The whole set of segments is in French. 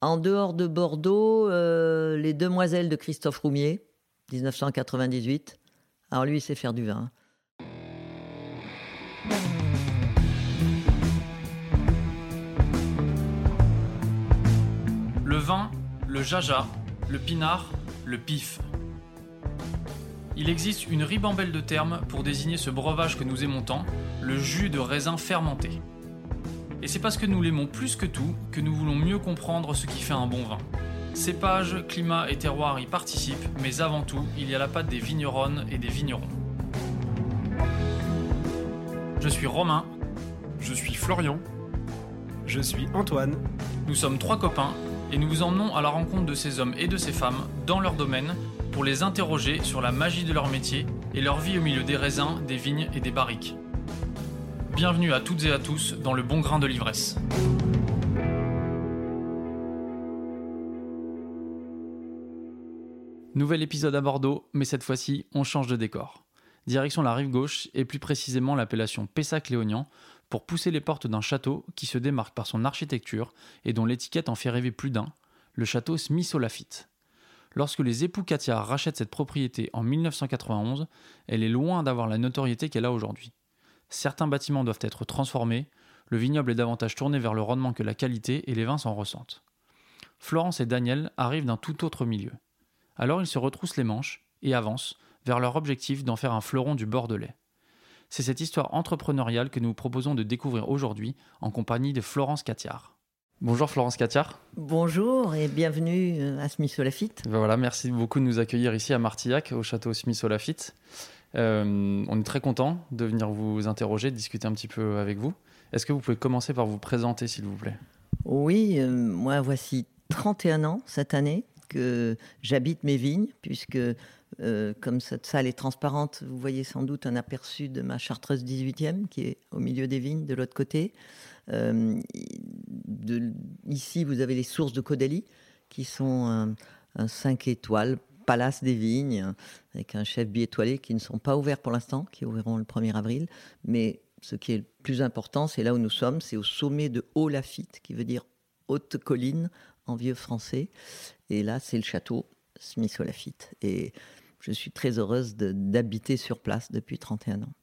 En dehors de Bordeaux, euh, Les Demoiselles de Christophe Roumier, 1998. Alors lui, il sait faire du vin. Le vin, le jaja, le pinard, le pif. Il existe une ribambelle de termes pour désigner ce breuvage que nous aimons tant, le jus de raisin fermenté. Et c'est parce que nous l'aimons plus que tout que nous voulons mieux comprendre ce qui fait un bon vin. Cépage, climat et terroir y participent, mais avant tout, il y a la patte des vigneronnes et des vignerons. Je suis Romain, Je suis Florian. Je suis Antoine. nous sommes trois copains et nous vous emmenons à la rencontre de ces hommes et de ces femmes dans leur domaine pour les interroger sur la magie de leur métier et leur vie au milieu des raisins, des vignes et des barriques. Bienvenue à toutes et à tous dans le bon grain de l'ivresse. Nouvel épisode à Bordeaux, mais cette fois-ci, on change de décor. Direction la rive gauche, et plus précisément l'appellation Pessac-Léognan, pour pousser les portes d'un château qui se démarque par son architecture et dont l'étiquette en fait rêver plus d'un, le château Smith-Lafitte. Lorsque les époux Katia rachètent cette propriété en 1991, elle est loin d'avoir la notoriété qu'elle a aujourd'hui. Certains bâtiments doivent être transformés, le vignoble est davantage tourné vers le rendement que la qualité et les vins s'en ressentent. Florence et Daniel arrivent d'un tout autre milieu. Alors ils se retroussent les manches et avancent vers leur objectif d'en faire un fleuron du Bordelais. C'est cette histoire entrepreneuriale que nous vous proposons de découvrir aujourd'hui en compagnie de Florence Catiard. Bonjour Florence Catiard. Bonjour et bienvenue euh, à Smith Lafitte. Ben voilà, merci beaucoup de nous accueillir ici à Martillac, au château Smith Lafitte. Euh, on est très content de venir vous interroger, de discuter un petit peu avec vous. Est-ce que vous pouvez commencer par vous présenter, s'il vous plaît? Oui, euh, moi voici 31 ans cette année que j'habite mes vignes, puisque euh, comme cette salle est transparente, vous voyez sans doute un aperçu de ma chartreuse 18e qui est au milieu des vignes de l'autre côté. Ici, vous avez les sources de Caudalie qui sont un 5 étoiles, palace des vignes, avec un chef biétoilé qui ne sont pas ouverts pour l'instant, qui ouvriront le 1er avril. Mais ce qui est le plus important, c'est là où nous sommes, c'est au sommet de Haut-Lafitte, qui veut dire haute colline en vieux français. Et là, c'est le château Smith-Lafitte. Et je suis très heureuse d'habiter sur place depuis 31 ans.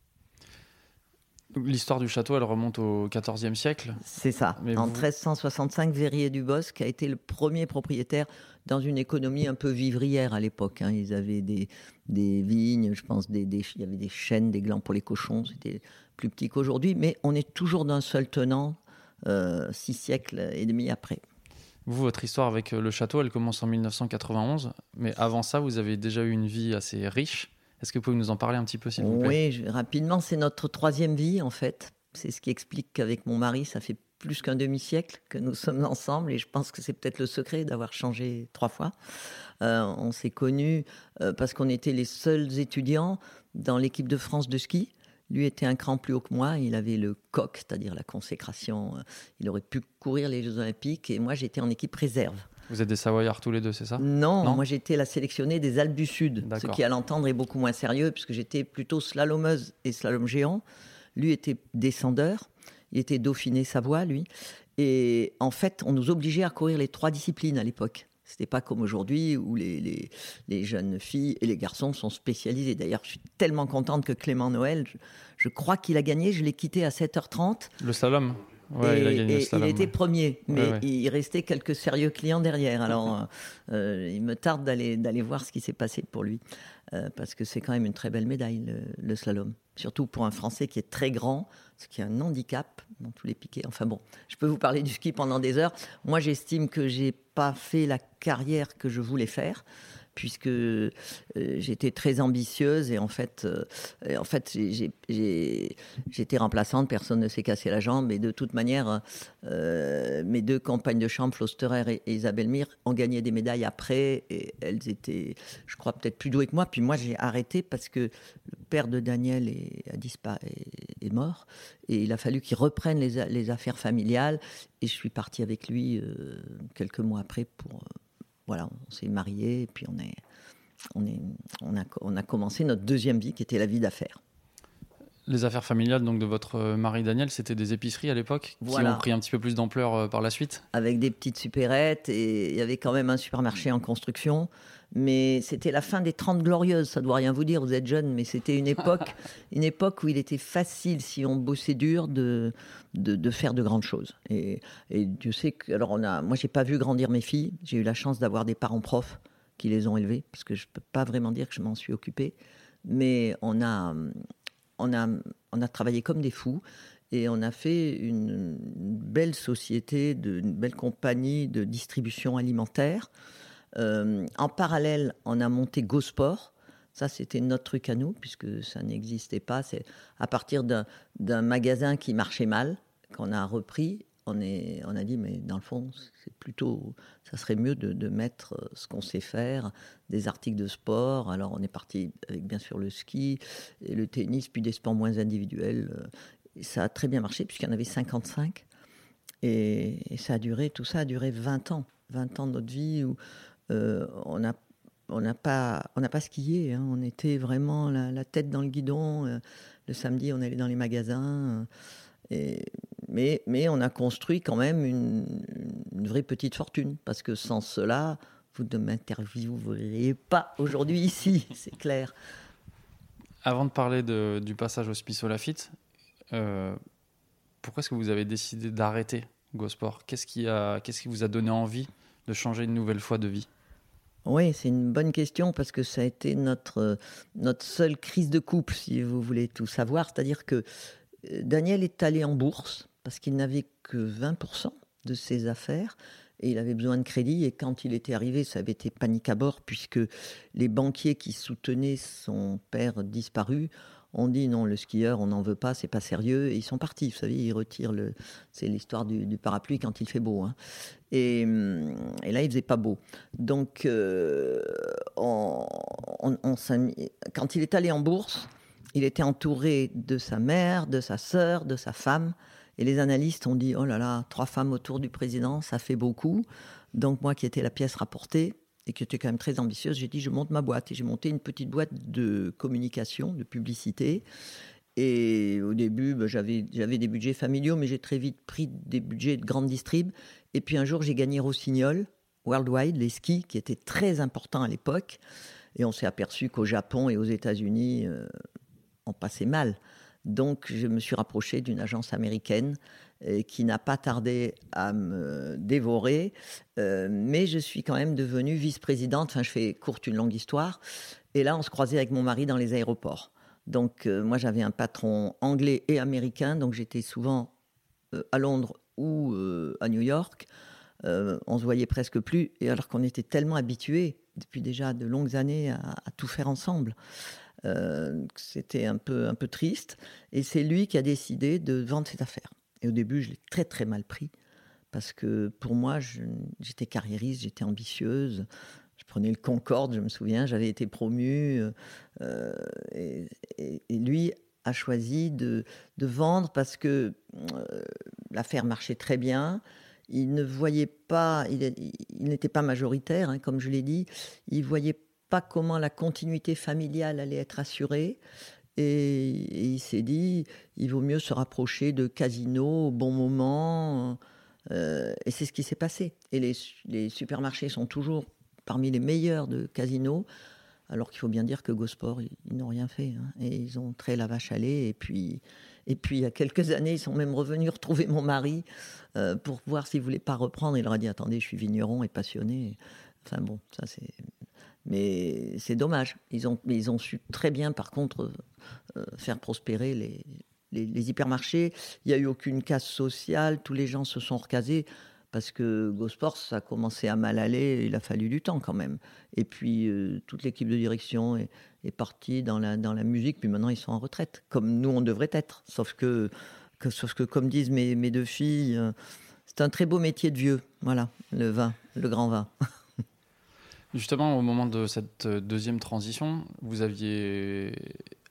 L'histoire du château, elle remonte au XIVe siècle. C'est ça. Mais en vous- 1365, Verrier du Bosc a été le premier propriétaire dans une économie un peu vivrière à l'époque. hein. Ils avaient des, des vignes, je pense, des, des- il y avait des chênes, des glands pour les cochons. C'était plus petit qu'aujourd'hui, mais on est toujours d'un seul tenant, euh, six siècles et demi après. Vous, votre histoire avec euh, le château, elle commence en 1991. Mais avant ça, vous avez déjà eu une vie assez riche. Est-ce que vous pouvez nous en parler un petit peu, s'il vous plaît? Oui, rapidement, c'est notre troisième vie en fait. C'est ce qui explique qu'avec mon mari, ça fait plus qu'un demi-siècle que nous sommes ensemble et je pense que c'est peut-être le secret d'avoir changé trois fois. Euh, on s'est connus euh, parce qu'on était les seuls étudiants dans l'équipe de France de ski. Lui était un cran plus haut que moi, il avait le coq, c'est-à-dire la consécration. Euh, Il aurait pu courir les Jeux Olympiques et moi j'étais en équipe réserve. Vous êtes des Savoyards tous les deux, c'est ça? Non, Non moi j'étais la sélectionnée des Alpes du Sud, ce qui à l'entendre est beaucoup moins sérieux puisque j'étais plutôt slalomeuse et slalom géant. Lui était descendeur, il était Dauphiné Savoie, lui. Et en fait, on nous obligeait à courir les trois disciplines à l'époque. C'était pas comme aujourd'hui où les, les, les jeunes filles et les garçons sont spécialisés. D'ailleurs, je suis tellement contente que Clément Noël, je, je crois qu'il a gagné, je l'ai quitté à 7h30 Le slalom? Ouais, et, il a gagné et le slalom. il était premier, mais Ouais, ouais. il restait quelques sérieux clients derrière. Alors, euh, il me tarde d'aller d'aller voir ce qui s'est passé pour lui, euh, parce que c'est quand même une très belle médaille le, le slalom, surtout pour un Français qui est très grand, ce qui est un handicap dans tous les piquets. Enfin bon, je peux vous parler du ski pendant des heures. Moi, j'estime que j'ai pas fait la carrière que je voulais faire puisque euh, j'étais très ambitieuse et en fait, euh, en fait, j'étais remplaçante, personne ne s'est cassé la jambe et de toute manière, euh, mes deux compagnes de chambre, Flo Sterer et, Isabelle Mir, ont gagné des médailles après et elles étaient, je crois, peut-être plus douées que moi. Puis moi, j'ai arrêté parce que le père de Daniel est, a disparu, est, est mort et il a fallu qu'il reprenne les, affaires familiales et je suis partie avec lui quelques mois après pour voilà, on s'est mariés et puis on est, on est, on a, on a commencé notre deuxième vie qui était la vie d'affaires. Les affaires familiales donc de votre euh, mari Daniel, c'était des épiceries à l'époque qui ont pris un petit peu plus d'ampleur euh, par la suite? Avec des petites supérettes et il y avait quand même un supermarché en construction. Mais c'était la fin des 30 glorieuses, ça doit rien vous dire, vous êtes jeune, mais c'était une époque, une époque où il était facile, si on bossait dur, de, de, faire de grandes choses. Et, et Dieu sait que, alors on a, moi j'ai pas vu grandir mes filles, j'ai eu la chance d'avoir des parents profs qui les ont élevées, parce que je peux pas vraiment dire que je m'en suis occupée, mais on a, on a, on a travaillé comme des fous et on a fait une, belle société, une belle compagnie de distribution alimentaire. Euh, en parallèle, on a monté GoSport. Ça, c'était notre truc à nous, puisque ça n'existait pas. C'est à partir d'un magasin qui marchait mal qu'on a repris on, a dit, mais dans le fond, c'est plutôt, ça serait mieux de, mettre euh, ce qu'on sait faire, des articles de sport. Alors, on est parti avec bien sûr le ski et le tennis, puis des sports moins individuels. Euh, ça a très bien marché, puisqu'il y en avait 55. Et, ça a duré, tout ça a duré 20 ans. 20 ans de notre vie où euh, on n'a pas, pas skié. Hein. On était vraiment la, tête dans le guidon. le samedi, on allait dans les magasins. Et mais, mais on a construit quand même une, vraie petite fortune, parce que sans cela, vous ne m'intervieweriez pas aujourd'hui ici, c'est clair. Avant de parler de, du passage au Spisso Lafitte, euh, pourquoi est-ce que vous avez décidé d'arrêter GoSport? Qu'est-ce qui, a, qu'est-ce qui vous a donné envie de changer une nouvelle fois de vie? Oui, c'est une bonne question parce que ça a été notre, notre seule crise de couple, si vous voulez tout savoir. C'est-à-dire que euh, Daniel est allé en bourse parce qu'il n'avait que 20% de ses affaires et il avait besoin de crédit. Et quand il était arrivé, ça avait été panique à bord puisque les banquiers qui soutenaient son père disparu ont dit non, le skieur, on n'en veut pas, c'est pas sérieux. Et ils sont partis. Vous savez, ils retirent le. C'est l'histoire du, parapluie quand il fait beau. Hein. Et, là, il faisait pas beau. Donc, euh, quand il est allé en bourse, il était entouré de sa mère, de sa sœur, de sa femme. Et les analystes ont dit, oh là là, trois femmes autour du président, ça fait beaucoup. Donc moi qui étais la pièce rapportée et qui était quand même très ambitieuse, j'ai dit, je monte ma boîte. Et j'ai monté une petite boîte de communication, de publicité. Et au début, bah, j'avais, des budgets familiaux, mais j'ai très vite pris des budgets de grande distrib. Et puis un jour, j'ai gagné Rossignol, Worldwide, les skis, qui étaient très importants à l'époque. Et on s'est aperçu qu'au Japon et aux États-Unis, euh, on passait mal. Donc, je me suis rapproché d'une agence américaine euh, qui n'a pas tardé à me dévorer. Euh, mais je suis quand même devenue vice-présidente. Enfin, je fais courte une longue histoire. Et là, on se croisait avec mon mari dans les aéroports. Donc, euh, moi, j'avais un patron anglais et américain. Donc, j'étais souvent à Londres ou à New York. on se voyait presque plus. Et alors qu'on était tellement habitués, depuis déjà de longues années, à tout faire ensemble. Euh, c'était un peu, un peu triste. Et c'est lui qui a décidé de vendre cette affaire. Et au début, je l'ai très très mal pris parce que pour moi, j'étais carriériste, j'étais ambitieuse. Je prenais le Concorde, je me souviens, j'avais été promue. Euh, et, lui a choisi de, de vendre parce que euh, l'affaire marchait très bien. Il ne voyait pas, il, n'était pas majoritaire, hein, comme je l'ai dit. Il voyait comment la continuité familiale allait être assurée. Et, il s'est dit, il vaut mieux se rapprocher de Casino au bon moment. Euh, et c'est ce qui s'est passé. Et les, supermarchés sont toujours parmi les meilleurs de Casino, alors qu'il faut bien dire que Gosport, ils, n'ont rien fait. Hein. Et ils ont très la vache à lait. Et puis, et puis, il y a quelques années, ils sont même revenus retrouver mon mari euh, pour voir s'il voulait pas reprendre. Il leur a dit, attendez, je suis vigneron et passionné. Enfin bon, ça c'est mais c'est dommage. Ils ont, ils ont su très bien, par contre, euh, faire prospérer les, les, hypermarchés. Il n'y a eu aucune casse sociale. Tous les gens se sont recasés parce que Gosport, ça a commencé à mal aller. Il a fallu du temps quand même. Et puis, euh, toute l'équipe de direction est, partie dans la, dans la musique. Puis maintenant, ils sont en retraite, comme nous, on devrait être. Sauf que, que sauf que comme disent mes, mes deux filles, euh, c'est un très beau métier de vieux. Voilà, le vin, le grand vin. Justement, au moment de cette euh, deuxième transition, vous aviez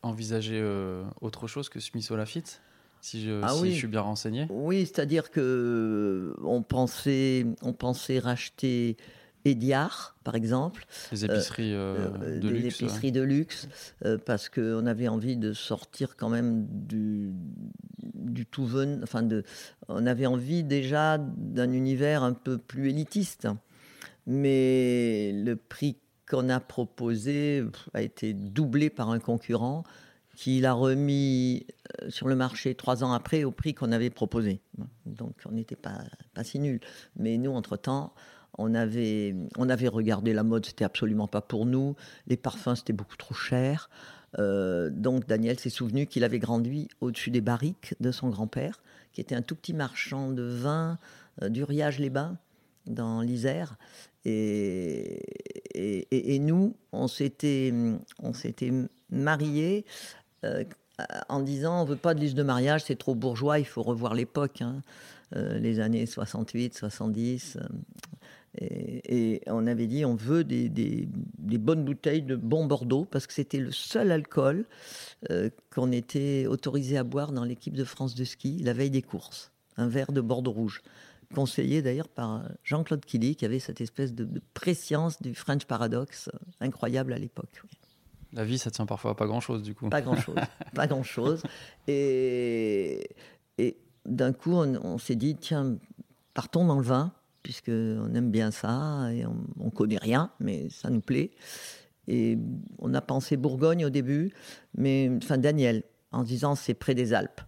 envisagé euh, autre chose que Smith Lafitte si, je, ah si je suis bien renseigné? Oui, c'est-à-dire que euh, on pensait, on pensait racheter et Diar, par exemple. Les épiceries de luxe. Les épiceries de luxe, parce qu'on avait envie de sortir quand même du, du tout ven, enfin de, on avait envie déjà d'un univers un peu plus élitiste. Mais le prix qu'on a proposé a été doublé par un concurrent qui l'a remis euh, sur le marché trois ans après au prix qu'on avait proposé. Donc on n'était pas, pas si nul. Mais nous, entre-temps, on avait, on avait regardé la mode, c'était absolument pas pour nous. Les parfums, c'était beaucoup trop cher. Euh, donc Daniel s'est souvenu qu'il avait grandi au-dessus des barriques de son grand-père, qui était un tout petit marchand de vin euh, d'Uriage-les-Bains, dans l'Isère. Et, et, nous, on s'était, mariés euh, en disant on veut pas de liste de mariage, c'est trop bourgeois, il faut revoir l'époque, hein. les années 68, 70. Et, on avait dit on veut des, des, bonnes bouteilles de bon Bordeaux parce que c'était le seul alcool euh, qu'on était autorisé à boire dans l'équipe de France de ski la veille des courses. Un verre de Bordeaux rouge. Conseillé d'ailleurs par Jean-Claude Killy qui avait cette espèce de, préscience du French Paradox euh, incroyable à l'époque. La vie, ça tient parfois à pas grand-chose du coup. Pas grand-chose. pas grand-chose. Et, et d'un coup, on, on s'est dit tiens, partons dans le vin puisqu'on aime bien ça et on, ne connaît rien, mais ça nous plaît. Et on a pensé Bourgogne au début, mais enfin Daniel, en disant c'est près des Alpes.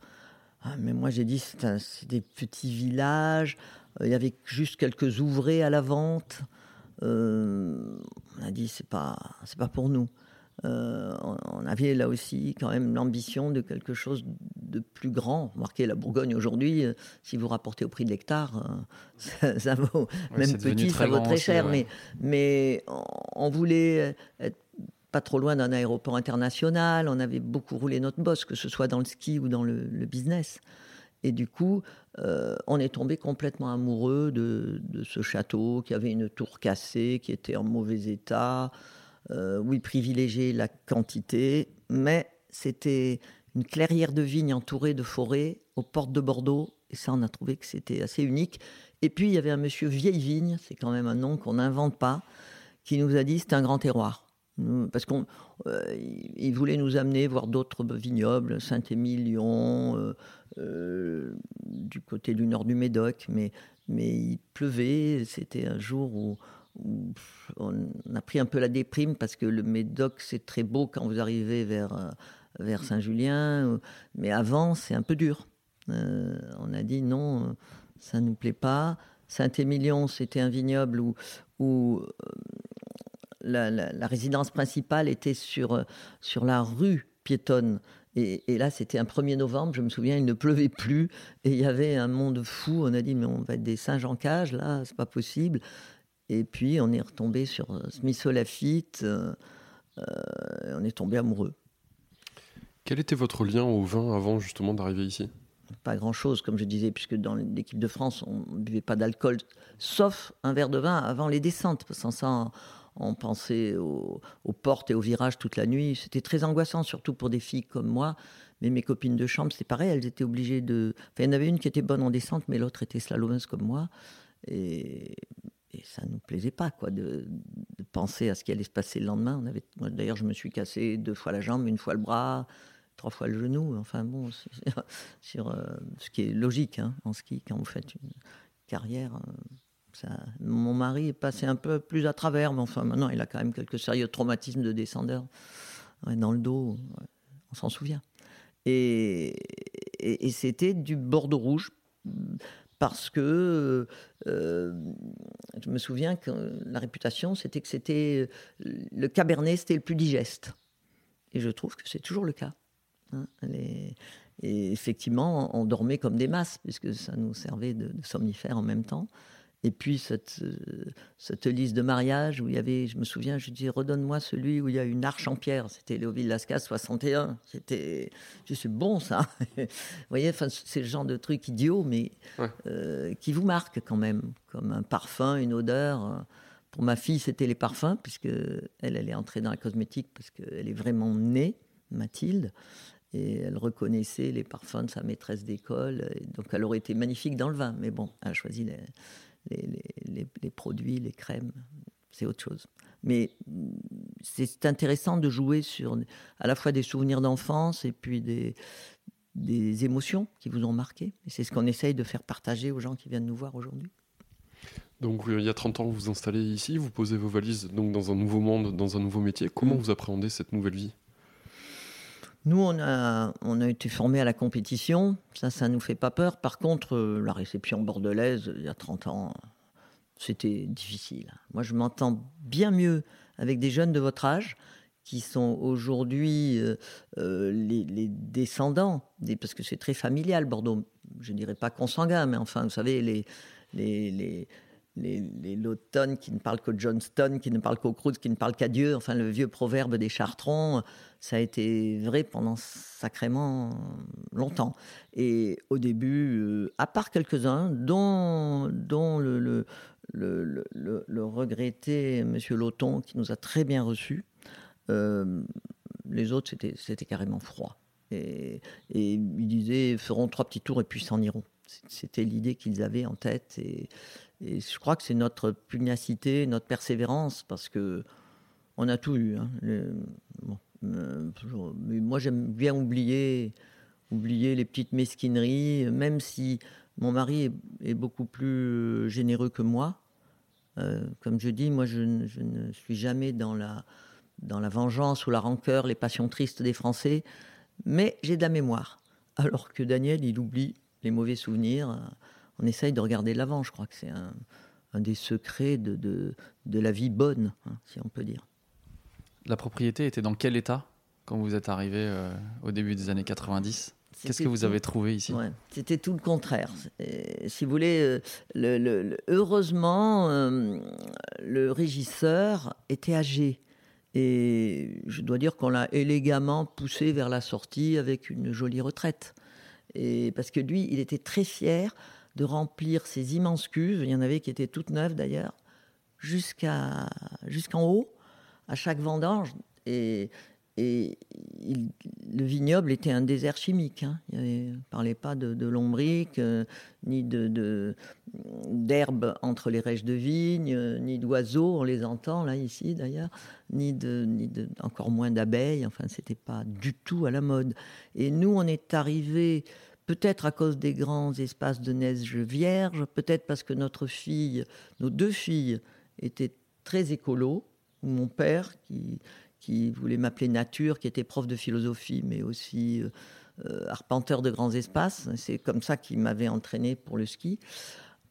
Ah, mais moi j'ai dit c'est des petits villages, euh, il y avait juste quelques ouvrés à la vente. Euh, on a dit c'est pas c'est pas pour nous. Euh, on avait là aussi quand même l'ambition de quelque chose de plus grand. Remarquez, la Bourgogne aujourd'hui, euh, si vous rapportez au prix de l'hectare, euh, ça, vaut, même petit, ça vaut très cher. Mais, mais on voulait être pas trop loin d'un aéroport international. On avait beaucoup roulé notre boss, que ce soit dans le ski ou dans le, business. Et du coup, on est tombé complètement amoureux de, de, ce château qui avait une tour cassée, qui était en mauvais état. Euh, oui, privilégier la quantité, mais c'était une clairière de vignes entourée de forêts aux portes de Bordeaux. Et ça, on a trouvé que c'était assez unique. Et puis, il y avait un monsieur Vieille Vigne, c'est quand même un nom qu'on n'invente pas, qui nous a dit c'est un grand terroir. Parce qu'il euh, voulait nous amener voir d'autres vignobles, Saint-Émilion, euh, du côté du nord du Médoc, mais, mais il pleuvait. C'était un jour où on a pris un peu la déprime parce que le Médoc, c'est très beau quand vous arrivez vers, euh, vers Saint-Julien, mais avant, c'est un peu dur. Euh, on a dit non, ça ne nous plaît pas. Saint-Émilion, c'était un vignoble où euh, la, résidence principale était sur, sur la rue piétonne. Et, et là, c'était un 1er novembre, je me souviens, il ne pleuvait plus. Et il y avait un monde fou. On a dit, mais on va être des singes en cage, là, c'est pas possible. Et puis, on est retombé sur euh, Smith Lafitte. Euh, euh, on est tombé amoureux. Quel était votre lien au vin avant justement d'arriver ici? Pas grand-chose, comme je disais, puisque dans l'équipe de France, on ne buvait pas d'alcool, sauf un verre de vin avant les descentes. Sans ça, on pensait aux, portes et aux virages toute la nuit. C'était très angoissant, surtout pour des filles comme moi. Mais mes copines de chambre, c'est pareil, elles étaient obligées de. Enfin, il y en avait une qui était bonne en descente, mais l'autre était slalomeuse comme moi. Et ça nous plaisait pas quoi de, penser à ce qui allait se passer le lendemain. On avait, d'ailleurs, je me suis cassé deux fois la jambe, une fois le bras, trois fois le genou. Enfin bon, sur, euh, ce qui est logique hein, en ski quand vous faites une carrière. Euh, mon mari est passé un peu plus à travers, mais enfin maintenant il a quand même quelques sérieux traumatismes de descendeur dans le dos. on s'en souvient. et, c'était du Bordeaux rouge parce que euh, je me souviens que la réputation, c'était que c'était le cabernet, c'était le plus digeste. Et je trouve que c'est toujours le cas. Hein. et effectivement, on dormait comme des masses, puisque ça nous servait de, de somnifères en même temps. Et puis cette, euh, cette liste de mariage où il y avait, je me souviens, je dis redonne-moi celui où il y a une arche en pierre. C'était Léoville Lascas 61. C'était, c'est bon ça. Vous voyez, enfin, c'est le genre de truc idiot, mais euh, qui vous marque quand même, comme un parfum, une odeur. Pour ma fille, c'était les parfums, puisque elle, elle est entrée dans la cosmétique parce qu'elle est vraiment née, Mathilde et elle reconnaissait les parfums de sa maîtresse d'école. Donc elle aurait été magnifique dans le vin, mais bon, elle a choisi les, les, les, produits, les crèmes. c'est autre chose. Mais c'est intéressant de jouer sur à la fois des souvenirs d'enfance et puis des, des émotions qui vous ont marqué. Et c'est ce qu'on essaye de faire partager aux gens qui viennent nous voir aujourd'hui. Donc il y a 30 ans, vous vous installez ici, vous posez vos valises donc dans un nouveau monde, dans un nouveau métier. Comment mm. vous appréhendez cette nouvelle vie? Nous, on a, on a été formés à la compétition, ça, ça ne nous fait pas peur. Par contre, euh, la réception bordelaise, il y a 30 ans, c'était difficile. Moi, je m'entends bien mieux avec des jeunes de votre âge qui sont aujourd'hui euh, euh, les, descendants, parce que c'est très familial, Bordeaux. Je ne dirais pas consanguin, mais enfin, vous savez, les, les, les, les Lawton qui ne parlent qu'au Johnston, qui ne parlent qu'au Cruz, qui ne parlent qu'à Dieu, enfin le vieux proverbe des Chartrons, ça a été vrai pendant sacrément longtemps. Et au début, euh, à part quelques-uns, dont, le, le, le, regretté M. Lawton, qui nous a très bien reçus, euh, les autres, c'était carrément froid. Et, et ils disaient, feront trois petits tours et puis s'en iront. C'était l'idée qu'ils avaient en tête. Et je crois que c'est notre pugnacité, notre persévérance, parce que on a tout eu. Hein. Euh, moi, j'aime bien oublier, oublier les petites mesquineries, même si mon mari est, beaucoup plus généreux que moi. Euh, comme je dis, moi, je, ne suis jamais dans la, dans la vengeance ou la rancœur, les passions tristes des Français, mais j'ai de la mémoire. Alors que Daniel, il oublie les mauvais souvenirs on essaye de regarder l'avant. Je crois que c'est un, des secrets de, de, la vie bonne, hein, si on peut dire. La propriété était dans quel état quand vous êtes arrivé euh, au début des années 90 Qu'est-ce que vous avez trouvé ici? C'était tout le contraire. si vous voulez, euh, le, heureusement, euh, le régisseur était âgé. Et je dois dire qu'on l'a élégamment poussé vers la sortie avec une jolie retraite. Et parce que lui, il était très fier de remplir ces immenses cuves, il y en avait qui étaient toutes neuves d'ailleurs, jusqu'à jusqu'en haut, à chaque vendange. Et, et le vignoble était un désert chimique. Hein. Il ne parlait pas de, de euh, ni de, d'herbes entre les rêches de vigne, euh, ni d'oiseaux, on les entend là ici d'ailleurs, ni de, ni de encore moins d'abeilles. Enfin, c'était pas du tout à la mode. Et nous, on est arrivés peut-être à cause des grands espaces de neige vierge, peut-être parce que notre fille, nos deux filles, étaient très écolos. Mon père, qui, voulait m'appeler nature, qui était prof de philosophie, mais aussi euh, arpenteur de grands espaces. C'est comme ça qu'il m'avait entraîné pour le ski.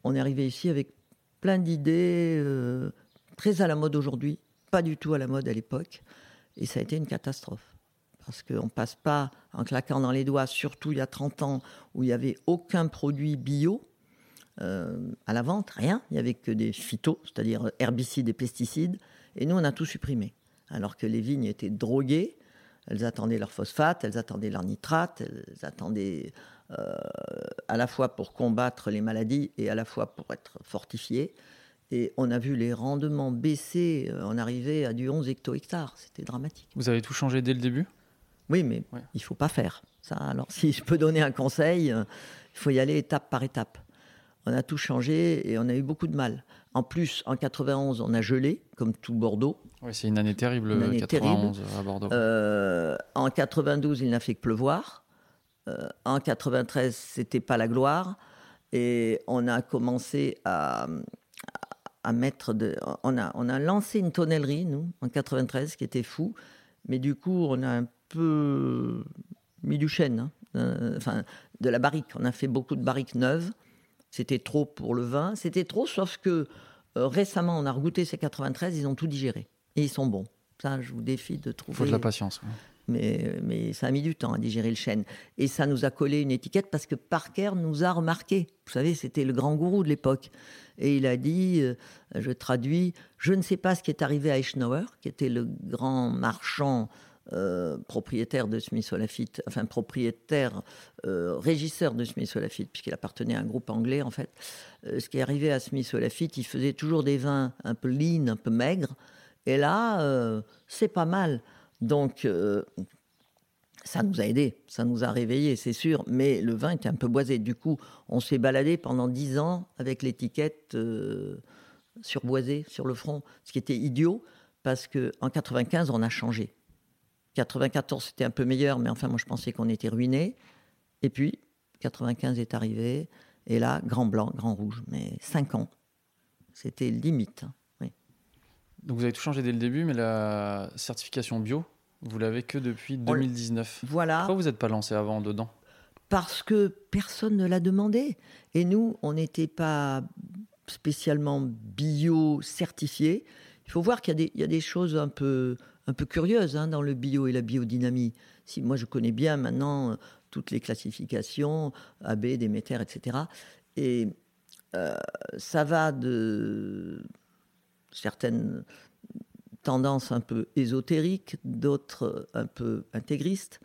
On est arrivé ici avec plein d'idées euh, très à la mode aujourd'hui, pas du tout à la mode à l'époque, et ça a été une catastrophe parce qu'on ne passe pas en claquant dans les doigts, surtout il y a 30 ans où il n'y avait aucun produit bio euh, à la vente, rien. Il n'y avait que des phytos, c'est-à-dire herbicides et pesticides. Et nous, on a tout supprimé. Alors que les vignes étaient droguées, elles attendaient leur phosphate, elles attendaient leur nitrate, elles attendaient euh, à la fois pour combattre les maladies et à la fois pour être fortifiées. Et on a vu les rendements baisser, euh, on arrivait à du 11 hecto-hectares. C'était dramatique. Vous avez tout changé dès le début? Oui, mais il faut pas faire ça. Alors, si je peux donner un conseil, euh, il faut y aller étape par étape. On a tout changé et on a eu beaucoup de mal. En plus, en 91, on a gelé, comme tout Bordeaux. Oui, c'est une année terrible, année 91 à Bordeaux. Euh, en 92, il n'a fait que pleuvoir. Euh, en 93, c'était pas la gloire. Et on a commencé à, à mettre de. On a, on a lancé une tonnellerie, nous, en 93, qui était fou. Mais du coup, on a un peu mis du chêne, hein. euh, enfin de la barrique. On a fait beaucoup de barriques neuves. C'était trop pour le vin. C'était trop, sauf que euh, récemment, on a regoûté ces 93, ils ont tout digéré. Et ils sont bons. Ça, je vous défie de trouver. Il faut de la patience. Mais, ça a mis du temps à digérer le chêne. Et ça nous a collé une étiquette parce que Parker nous a remarqué. Vous savez, c'était le grand gourou de l'époque. Et il a dit, euh, je traduis, je ne sais pas ce qui est arrivé à Eisenhower, qui était le grand marchand euh, propriétaire de Smith Lafitte, enfin propriétaire, euh, régisseur de Smith Lafitte, puisqu'il appartenait à un groupe anglais en fait. Ce qui est arrivé à Smith Lafitte, il faisait toujours des vins un peu lean, un peu maigres, et là, c'est pas mal. Donc, ça nous a aidés, ça nous a réveillés, c'est sûr, mais le vin était un peu boisé. Du coup, on s'est baladé pendant dix ans avec l'étiquette surboisé sur le front, ce qui était idiot, parce qu'en 95, on a changé. 94, c'était un peu meilleur, mais enfin, moi, je pensais qu'on était ruiné. Et puis, 95 est arrivé, et là, grand blanc, grand rouge, mais 5 ans. C'était limite. Donc vous avez tout changé dès le début, mais la certification bio, vous l'avez que depuis On l- 2019. Voilà. Pourquoi vous n'êtes pas lancé avant dedans? Parce que personne ne l'a demandé. Et nous, on n'était pas spécialement bio certifiés. Il faut voir qu'il y, a des- il y a des choses un peu, un peu curieuses hein, dans le bio et la biodynamie. Si moi, je connais bien maintenant euh, toutes les classifications, AB, Déméter, etc. Et euh, ça va de certaines tendances un peu ésotériques, d'autres un peu intégristes,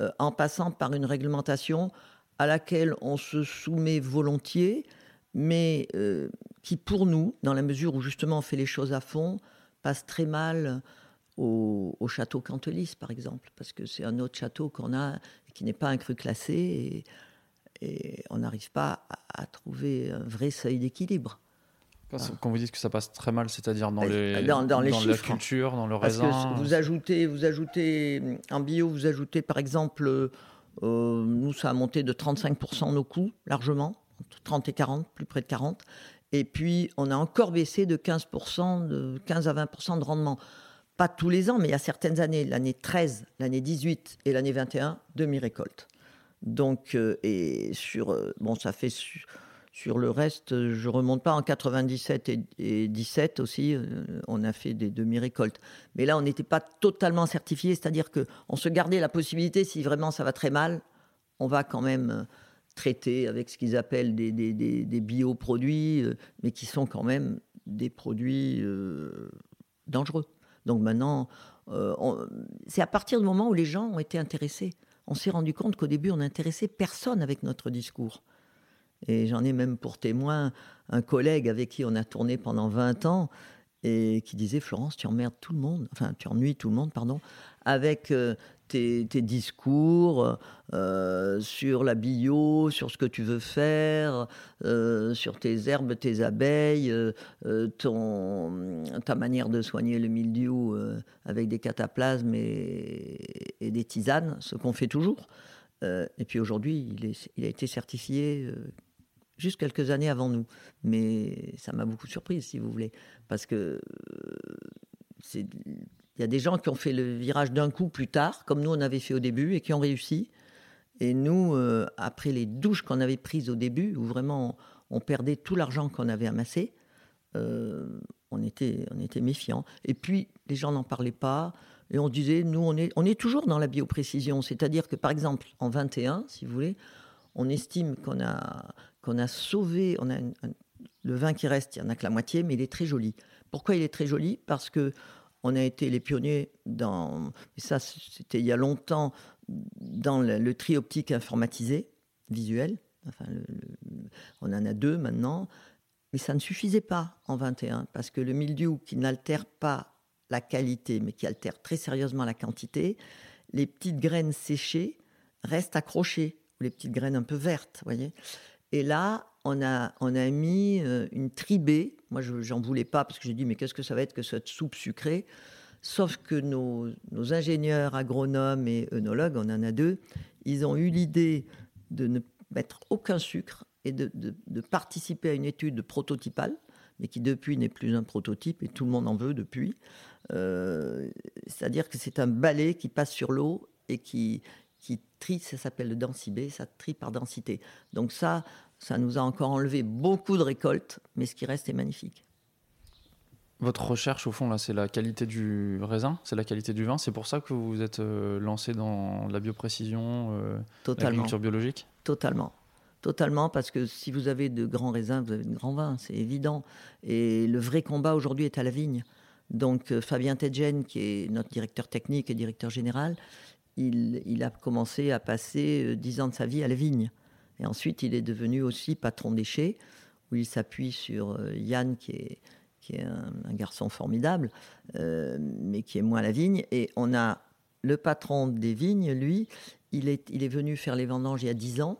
euh, en passant par une réglementation à laquelle on se soumet volontiers, mais euh, qui pour nous, dans la mesure où justement on fait les choses à fond, passe très mal au, au château Cantelis, par exemple, parce que c'est un autre château qu'on a qui n'est pas un cru classé et, on n'arrive pas à trouver un vrai seuil d'équilibre. Quand quand vous dites que ça passe très mal, c'est-à-dire dans, Ah. les, Euh, dans- dans les la chiffres. culture, dans le Parce raisin que vous ajoutez, vous ajoutez, en bio, vous ajoutez par exemple, euh, euh, nous ça a monté de 35% nos coûts, largement, entre 30 et 40, plus près de 40. Et puis on a encore baissé de 15%, de 15 à 20% de rendement. Pas tous les ans, mais il y a certaines années, l'année 13, l'année 18 et l'année 21, demi-récolte. Donc, euh, et sur, euh, bon, ça fait su- sur le reste, je remonte pas en 97 et, et 17 aussi, euh, on a fait des demi-récoltes. Mais là, on n'était pas totalement certifié, c'est-à-dire que on se gardait la possibilité, si vraiment ça va très mal, on va quand même euh, traiter avec ce qu'ils appellent des, des, des- bioproduits, euh, mais qui sont quand même des produits dangereux. Donc maintenant, c'est à partir du moment où les gens ont été intéressés. On s'est rendu compte qu'au début, on n'intéressait personne avec notre discours. Et j'en ai même pour témoin un collègue avec qui on a tourné pendant 20 ans et qui disait Florence, tu emmerdes tout le monde, enfin tu ennuies tout le monde, pardon, avec euh, tes, discours euh, sur la bio, sur ce que tu veux faire, euh, sur tes herbes, tes abeilles, ton, ta manière de soigner le mildiou avec des cataplasmes et, des tisanes, ce qu'on fait toujours. Et puis aujourd'hui, il, il a été certifié juste quelques années avant nous. Mais ça m'a beaucoup surprise, si vous voulez. Parce que euh, il y a des gens qui ont fait le virage d'un coup plus tard, comme nous on avait fait au début, et qui ont réussi. Et nous, euh, après les douches qu'on avait prises au début, où vraiment on, on perdait tout l'argent qu'on avait amassé, euh, on, était, on était méfiants. Et puis, les gens n'en parlaient pas. Et on disait, nous, on est, on est toujours dans la bioprécision. C'est-à-dire que, par exemple, en 21, si vous voulez, on estime qu'on a, qu'on a sauvé, on a le vin qui reste, il n'y en a que la moitié, mais il est très joli. Pourquoi il est très joli? Parce que on a été les pionniers dans, et ça c'était il y a longtemps, dans le, tri optique informatisé, visuel. Enfin, on en a deux maintenant. Mais ça ne suffisait pas en 21, parce que le mildiou qui n'altère pas la qualité, mais qui altère très sérieusement la quantité, les petites graines séchées restent accrochées, ou les petites graines un peu vertes, voyez. Et là, on a, on a mis euh, une tribée. Moi, je j'en voulais pas parce que j'ai dit, mais qu'est-ce que ça va être que cette soupe sucrée? Sauf que nos, nos ingénieurs agronomes et œnologues, on en a deux, ils ont eu l'idée de ne mettre aucun sucre et de, de- de participer à une étude prototypale, mais qui depuis n'est plus un prototype et tout le monde en veut depuis. Euh, C'est-à-dire que c'est un balai qui passe sur l'eau et qui, qui trie, ça s'appelle le densibé, ça trie par densité. Donc ça, ça nous a encore enlevé beaucoup de récoltes, mais ce qui reste est magnifique. Votre recherche, au fond, là, c'est la qualité du raisin, c'est la qualité du vin. C'est pour ça que vous vous êtes euh, lancé dans la bioprécision, euh, Totalement. l'agriculture biologique? Totalement. Totalement, parce que si vous avez de grands raisins, vous avez de grands vins, c'est évident. Et le vrai combat aujourd'hui est à la vigne. Donc euh, Fabien Tedgen, qui est notre directeur technique et directeur général, il, a commencé à passer euh, dix ans de sa vie à la vigne. Et ensuite, il est devenu aussi patron déchets, où il s'appuie sur euh, Yann, qui est, un, garçon formidable, euh, mais qui est moins à la vigne. Et on a le patron des vignes, lui, il est, venu faire les vendanges il y a dix ans.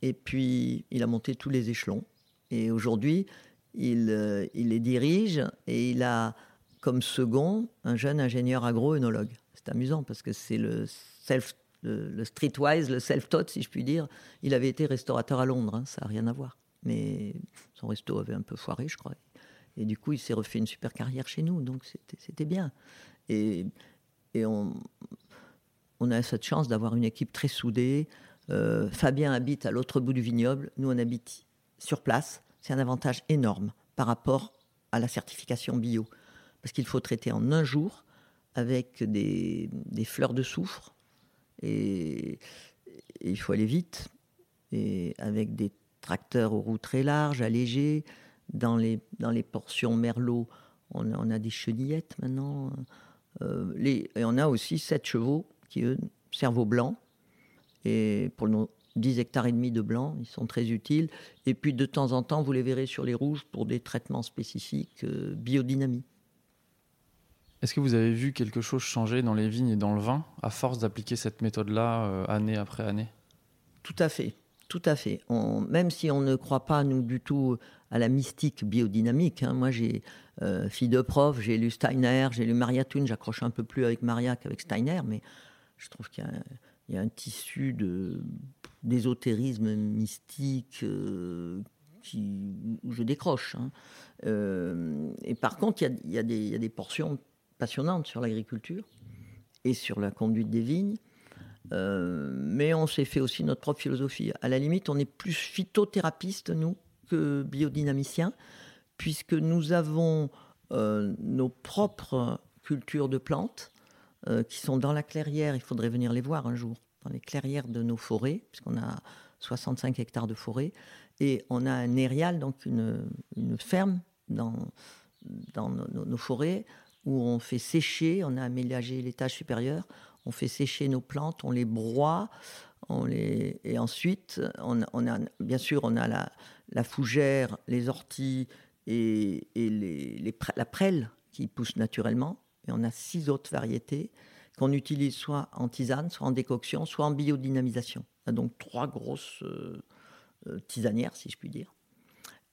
Et puis, il a monté tous les échelons. Et aujourd'hui, il, il les dirige et il a comme second un jeune ingénieur agro-œnologue. Amusant parce que c'est le self, le, streetwise, le self-taught, si je puis dire. Il avait été restaurateur à Londres, hein, ça n'a rien à voir. Mais son resto avait un peu foiré, je crois. Et du coup, il s'est refait une super carrière chez nous, donc c'était- c'était bien. Et, et on, on a cette chance d'avoir une équipe très soudée. Euh, Fabien habite à l'autre bout du vignoble, nous on habite sur place. C'est un avantage énorme par rapport à la certification bio. Parce qu'il faut traiter en un jour avec des, fleurs de soufre et, il faut aller vite et avec des tracteurs aux roues très larges, allégés. Dans les, dans les portions merlot, on a, des chenillettes maintenant. Euh, et on a aussi sept chevaux qui, eux, servent au blanc. Et pour nos 10 hectares et demi de blanc, ils sont très utiles. Et puis de temps en temps, vous les verrez sur les rouges pour des traitements spécifiques euh, biodynamie. Est-ce que vous avez vu quelque chose changer dans les vignes et dans le vin à force d'appliquer cette méthode-là euh, année après année? Tout à fait, tout à fait. Même si on ne croit pas, nous, du tout à la mystique biodynamique. hein. Moi, j'ai euh, fille de prof, j'ai lu Steiner, j'ai lu Maria Thun. J'accroche un peu plus avec Maria qu'avec Steiner, mais je trouve qu'il y a, un- tissu d'ésotérisme mystique euh, qui, je décroche. hein. Euh, et par contre, il y a des portions passionnantes sur l'agriculture et sur la conduite des vignes. Euh, mais on s'est fait aussi notre propre philosophie. À la limite, on est plus phytothérapiste, nous, que biodynamicien, puisque nous avons euh, nos propres cultures de plantes euh, qui sont dans la clairière. Il faudrait venir les voir un jour, dans les clairières de nos forêts, puisqu'on a 65 hectares de forêt. Et on a un érial, donc une, ferme dans, dans nos forêts, où on fait sécher, on a aménagé l'étage supérieur, on fait sécher nos plantes, on les broie, et ensuite, on, a, bien sûr, on a la, fougère, les orties et, la prêle qui pousse naturellement. Et on a six autres variétés qu'on utilise soit en tisane, soit en décoction, soit en biodynamisation. On a donc trois grosses euh, euh, tisanières, si je puis dire.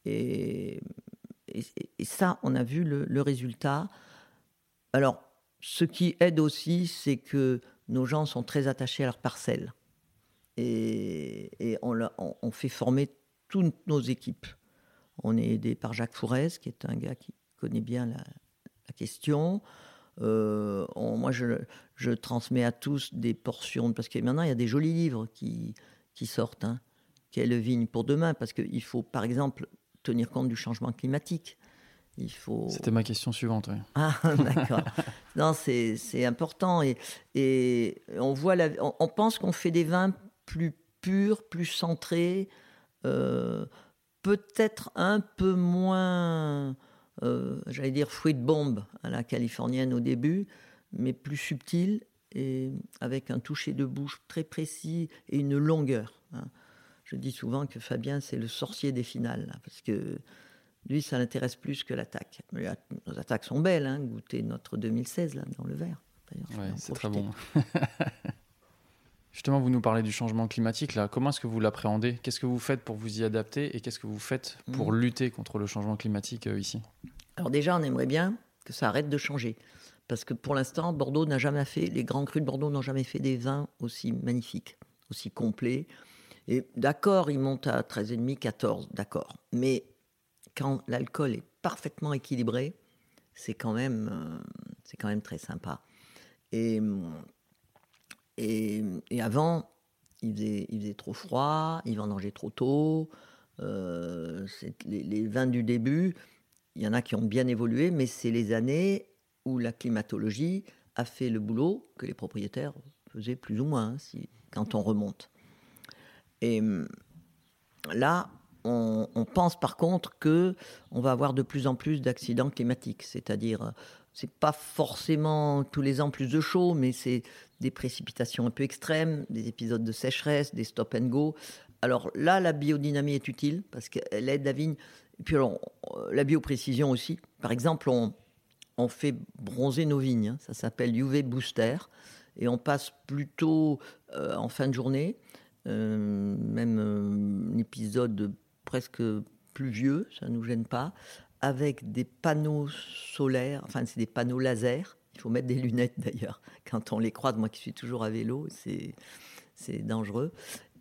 Et, ça, on a vu le résultat. Alors, ce qui aide aussi, c'est que nos gens sont très attachés à leur parcelle. Et, on, fait former toutes nos équipes. On est aidé par Jacques Fourez, qui est un gars qui connaît bien la, question. Euh, moi, je, transmets à tous des portions, parce que maintenant, il y a des jolis livres qui, qui sortent. Hein. Quelle vigne pour demain? Parce qu'il faut, par exemple, tenir compte du changement climatique. Il faut... C'était ma question suivante. oui. Ah, d'accord. non, c'est important. Et, et on, voit la- on, on pense qu'on fait des vins plus purs, plus centrés, euh, peut-être un peu moins, euh, j'allais dire, fruit de bombe à la californienne au début, mais plus subtil et avec un toucher de bouche très précis et une longueur. hein. Je dis souvent que Fabien, c'est le sorcier des finales, là, parce que lui, ça l'intéresse plus que l'attaque. Nos attaques sont belles, hein, goûtez notre 2016 là, dans le verre. Ouais, c'est très bon. Justement, vous nous parlez du changement climatique. Là, comment est-ce que vous l'appréhendez? Qu'est-ce que vous faites pour vous y adapter et qu'est-ce que vous faites pour Mhm. lutter contre le changement climatique euh, ici? Alors déjà, on aimerait bien que ça arrête de changer. Parce que pour l'instant, Bordeaux n'a jamais fait, les grands crus de Bordeaux n'ont jamais fait des vins aussi magnifiques, aussi complets. Et d'accord, ils montent à 13,5, 14, d'accord. Mais quand l'alcool est parfaitement équilibré, c'est quand même, euh, c'est quand même très sympa. Et, et, et avant, il faisait, il faisait trop froid, il vendangeait trop tôt. euh, les, vins du début, il y en a qui ont bien évolué, mais c'est les années où la climatologie a fait le boulot que les propriétaires faisaient plus ou moins, hein, si, quand on remonte. Et là, on, pense par contre que on va avoir de plus en plus d'accidents climatiques, c'est-à-dire c'est pas forcément tous les ans plus de chaud, mais c'est des précipitations un peu extrêmes, des épisodes de sécheresse, des stop and go. Alors là, la biodynamie est utile parce qu'elle aide la vigne. Et puis alors, la bioprécision aussi. Par exemple, on, on fait bronzer nos vignes. hein. Ça s'appelle UV Booster. Et on passe plutôt euh, en fin de journée, euh, même euh, un épisode presque pluvieux, ça ne nous gêne pas, avec des panneaux solaires, enfin c'est des panneaux laser. Il faut mettre des lunettes d'ailleurs quand on les croise. Moi qui suis toujours à vélo, c'est dangereux.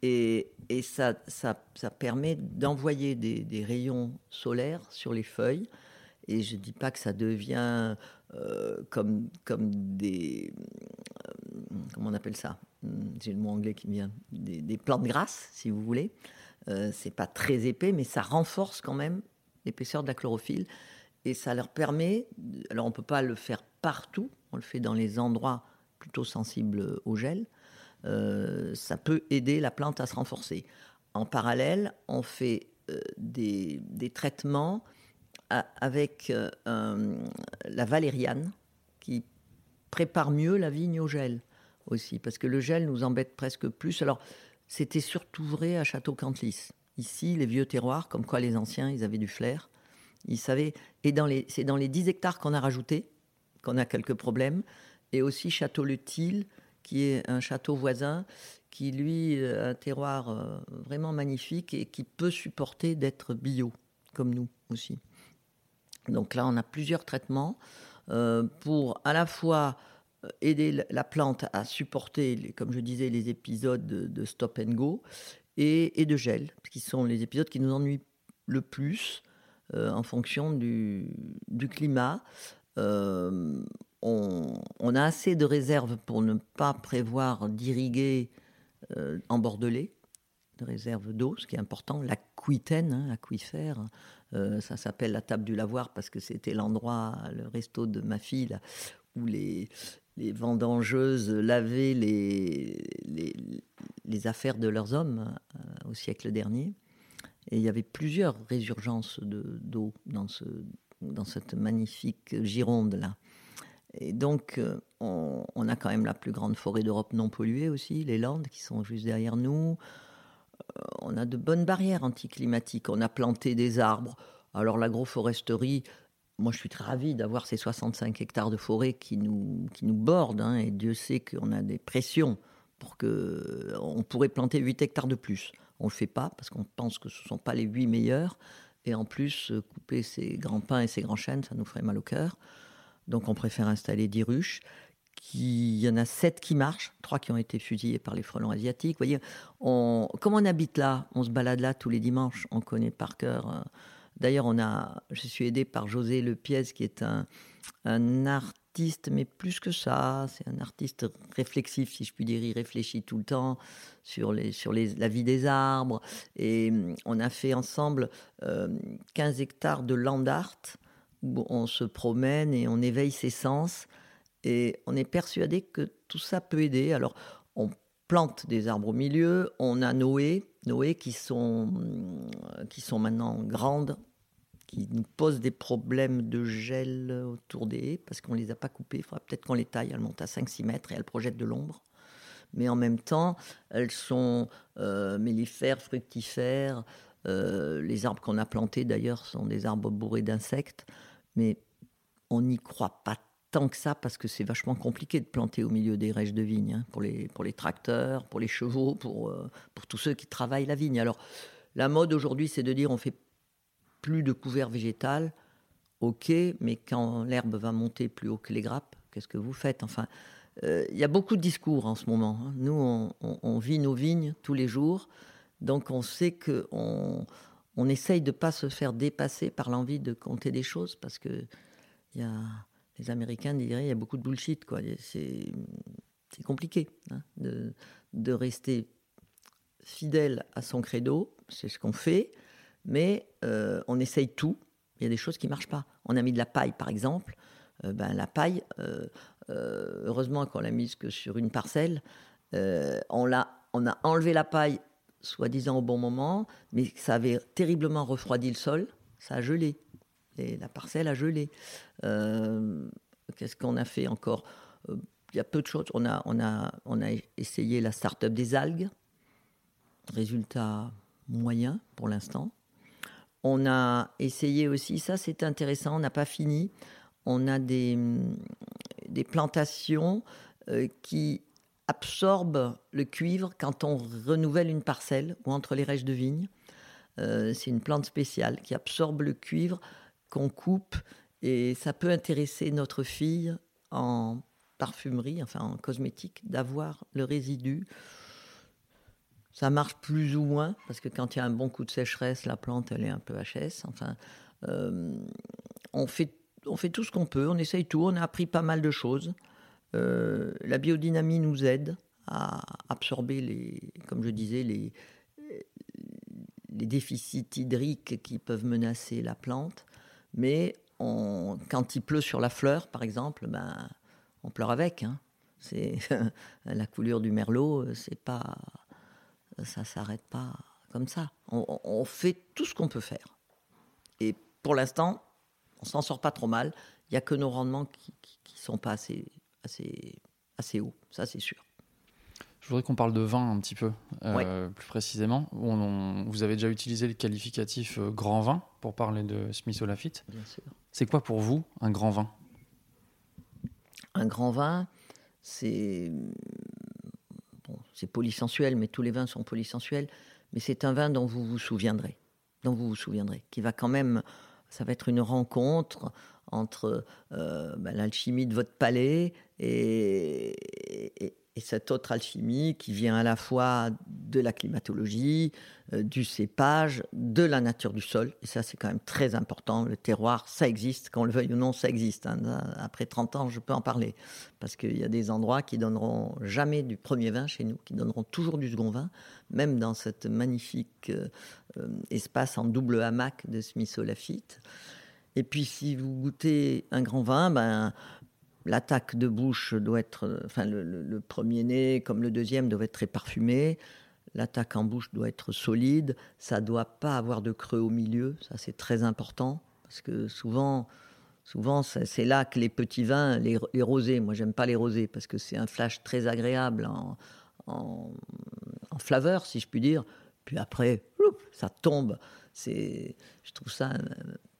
Et, et ça, ça, ça, permet d'envoyer des, des, rayons solaires sur les feuilles. Et je ne dis pas que ça devient euh, comme, comme des. Euh, comment on appelle ça? J'ai le mot anglais qui vient. Des, des plantes grasses, si vous voulez. Euh, c'est pas très épais, mais ça renforce quand même l'épaisseur de la chlorophylle. Et ça leur permet. Alors, on ne peut pas le faire partout. On le fait dans les endroits plutôt sensibles au gel. Euh, ça peut aider la plante à se renforcer. En parallèle, on fait euh, des, des, traitements avec la valériane qui prépare mieux la vigne au gel aussi, parce que le gel nous embête presque plus. Alors, c'était surtout vrai à Château-Cantlis. Ici, les vieux terroirs, comme quoi les anciens, ils avaient du flair. Ils savaient. Et c'est dans les 10 hectares qu'on a rajouté qu'on a quelques problèmes. Et aussi Château-le-Til, qui est un château voisin, qui lui a un terroir vraiment magnifique et qui peut supporter d'être bio, comme nous aussi. Donc là, on a plusieurs traitements euh, pour à la fois aider la plante à supporter, comme je disais, les épisodes de, stop and go et, de gel, qui sont les épisodes qui nous ennuient le plus euh, en fonction du, climat. Euh, on, a assez de réserves pour ne pas prévoir d'irriguer euh, en bordelais, de réserves d'eau, ce qui est important. L'aquitaine, hein, aquifère, euh, ça s'appelle la table du lavoir parce que c'était l'endroit, le resto de ma fille, là, où les, vendangeuses lavaient les, affaires de leurs hommes euh, au siècle dernier. Et il y avait plusieurs résurgences d'eau dans, ce, dans cette magnifique Gironde-là. Et donc, euh, on, on, a quand même la plus grande forêt d'Europe non polluée aussi, les Landes qui sont juste derrière nous. Euh, on a de bonnes barrières anticlimatiques. On a planté des arbres. Alors, l'agroforesterie, moi, je suis très ravi d'avoir ces 65 hectares de forêt qui nous, qui nous bordent. Hein, et Dieu sait qu'on a des pressions pour que on pourrait planter 8 hectares de plus. On ne le fait pas parce qu'on pense que ce ne sont pas les 8 meilleurs. Et en plus, euh, couper ces grands pins et ces grands chênes, ça nous ferait mal au cœur. Donc on préfère installer 10 ruches. Il y en a 7 qui marchent, 3 qui ont été fusillés par les frelons asiatiques. Vous voyez, on, comme on habite là, on se balade là tous les dimanches, on connaît par cœur. Euh, d'ailleurs, on a, je suis aidé par José Lepiez, qui est un, artiste, mais plus que ça, c'est un artiste réflexif, si je puis dire. Il réfléchit tout le temps sur, la vie des arbres. Et mm, on a fait ensemble euh, 15 hectares de land art on se promène et on éveille ses sens. Et on est persuadé que tout ça peut aider. Alors, on plante des arbres au milieu. On a Noé, Noé qui sont, qui sont maintenant grandes, qui nous posent des problèmes de gel autour des haies parce qu'on ne les a pas coupées. Faudra peut-être qu'on les taille. Elles montent à 5-6 mètres et elles projettent de l'ombre. Mais en même temps, elles sont euh, mellifères, fructifères. Euh, les arbres qu'on a plantés, d'ailleurs, sont des arbres bourrés d'insectes mais on n'y croit pas tant que ça parce que c'est vachement compliqué de planter au milieu des rêches de vigne hein, pour, les, pour les tracteurs, pour les chevaux, pour, euh, pour tous ceux qui travaillent la vigne. Alors, la mode aujourd'hui, c'est de dire on fait plus de couvert végétal, ok, mais quand l'herbe va monter plus haut que les grappes, qu'est-ce que vous faites? Enfin, euh, il y a beaucoup de discours en ce moment. Hein. Nous, on, on, on, vit nos vignes tous les jours, donc on sait que on, on essaye de ne pas se faire dépasser par l'envie de compter des choses parce que y a, les Américains diraient il y a beaucoup de bullshit. Quoi. C'est, compliqué hein, de, de, rester fidèle à son credo. C'est ce qu'on fait, mais euh, on essaye tout. Il y a des choses qui marchent pas. On a mis de la paille, par exemple. Euh, ben, la paille, euh, heureusement qu'on l'a mise que sur une parcelle. on, on a enlevé la paille soi-disant au bon moment, mais ça avait terriblement refroidi le sol, ça a gelé. La parcelle a gelé. Euh, qu'est-ce qu'on a fait encore? Euh, Il y a peu de choses. On a, essayé la start-up des algues. Résultat moyen pour l'instant. On a essayé aussi, ça c'est intéressant, on n'a pas fini. On a des, plantations euh, qui absorbe le cuivre quand on renouvelle une parcelle ou entre les rêches de vigne. C'est une plante spéciale qui absorbe le cuivre qu'on coupe et ça peut intéresser notre fille en parfumerie, enfin en cosmétique, d'avoir le résidu. Ça marche plus ou moins parce que quand il y a un bon coup de sécheresse, la plante elle est un peu HS. Enfin, euh, on fait on fait tout ce qu'on peut, on essaye tout, on a appris pas mal de choses. Euh, la biodynamie nous aide à absorber les, comme je disais, les, les déficits hydriques qui peuvent menacer la plante. Mais quand il pleut sur la fleur, par exemple, ben, on pleure avec. Hein. C'est la coulure du merlot, c'est pas, ça s'arrête pas comme ça. On, fait tout ce qu'on peut faire. Et pour l'instant, on s'en sort pas trop mal. Il n'y a que nos rendements qui ne sont pas assez, assez, assez hauts, ça c'est sûr. Je voudrais qu'on parle de vin un petit peu, euh, plus précisément. vous avez déjà utilisé le qualificatif euh, grand vin pour parler de Smith Olafite. Bien sûr. C'est quoi pour vous un grand vin? Un grand vin, c'est bon, c'est polysensuel, mais tous les vins sont polysensuels. Mais c'est un vin dont vous vous souviendrez, dont vous vous souviendrez, qui va quand même ça va être une rencontre entre euh, ben, l'alchimie de votre palais et, cette autre alchimie qui vient à la fois de la climatologie, euh, du cépage, de la nature du sol. Et ça, c'est quand même très important. Le terroir, ça existe, qu'on le veuille ou non, ça existe. Hein. Après 30 ans, je peux en parler. Parce qu'il y a des endroits qui donneront jamais du premier vin chez nous, qui donneront toujours du second vin, même dans cette magnifique euh, euh, espace en double hamac de Smith Olafite. Et puis, si vous goûtez un grand vin, ben, l'attaque de bouche doit être, enfin, le, premier nez comme le deuxième doit être très parfumé. L'attaque en bouche doit être solide. Ça doit pas avoir de creux au milieu. Ça, c'est très important parce que souvent, souvent, c'est là que les petits vins, les, rosés. Moi, j'aime pas les rosés parce que c'est un flash très agréable en, en, en flaveur, si je puis dire. Puis après, ça tombe. C'est, je trouve ça un,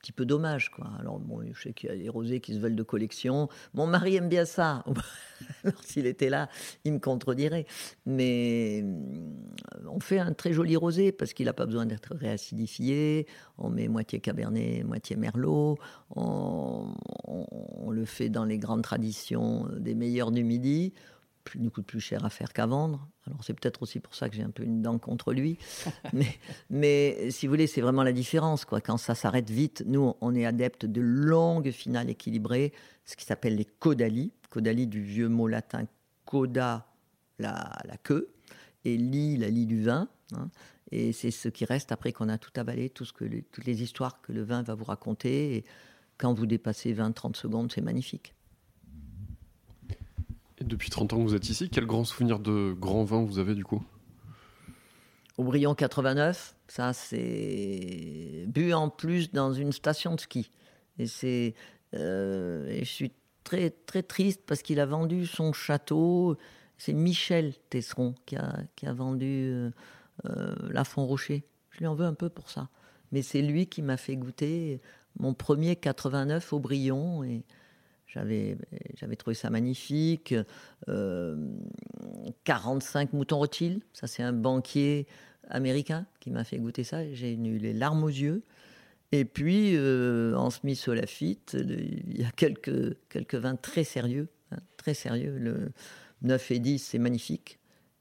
petit peu dommage, quoi. Alors bon, je sais qu'il y a des rosés qui se veulent de collection. Mon mari aime bien ça. Alors s'il était là, il me contredirait. Mais euh, on fait un très joli rosé parce qu'il n'a pas besoin d'être réacidifié. On met moitié cabernet, moitié merlot. On, on le fait dans les grandes traditions des meilleurs du midi plus, nous coûte plus cher à faire qu'à vendre. Alors c'est peut-être aussi pour ça que j'ai un peu une dent contre lui. mais, mais si vous voulez, c'est vraiment la différence. Quoi. Quand ça s'arrête vite, nous, on est adepte de longues finales équilibrées, ce qui s'appelle les caudalie. Caudalie du vieux mot latin coda, la, la queue, et lit, la lit du vin. Hein. Et c'est ce qui reste après qu'on a tout avalé, tout ce que toutes les histoires que le vin va vous raconter. Et quand vous dépassez 20-30 secondes, c'est magnifique depuis 30 ans que vous êtes ici, quel grand souvenir de grand vin vous avez du coup? Aubryon 89, ça c'est bu en plus dans une station de ski. Et c'est, euh, je suis très très triste parce qu'il a vendu son château. C'est Michel Tesseron qui a, qui a vendu euh, euh, la Font Rocher. Je lui en veux un peu pour ça. Mais c'est lui qui m'a fait goûter mon premier 89 Aubryon et j'avais, trouvé ça magnifique. 45 euh, moutons Rothschild, ça c'est un banquier américain qui m'a fait goûter ça. J'ai eu les larmes aux yeux. Et puis, euh, en Smith il y a quelques, quelques vins très sérieux. Hein, très sérieux. Le 9 et 10, c'est magnifique.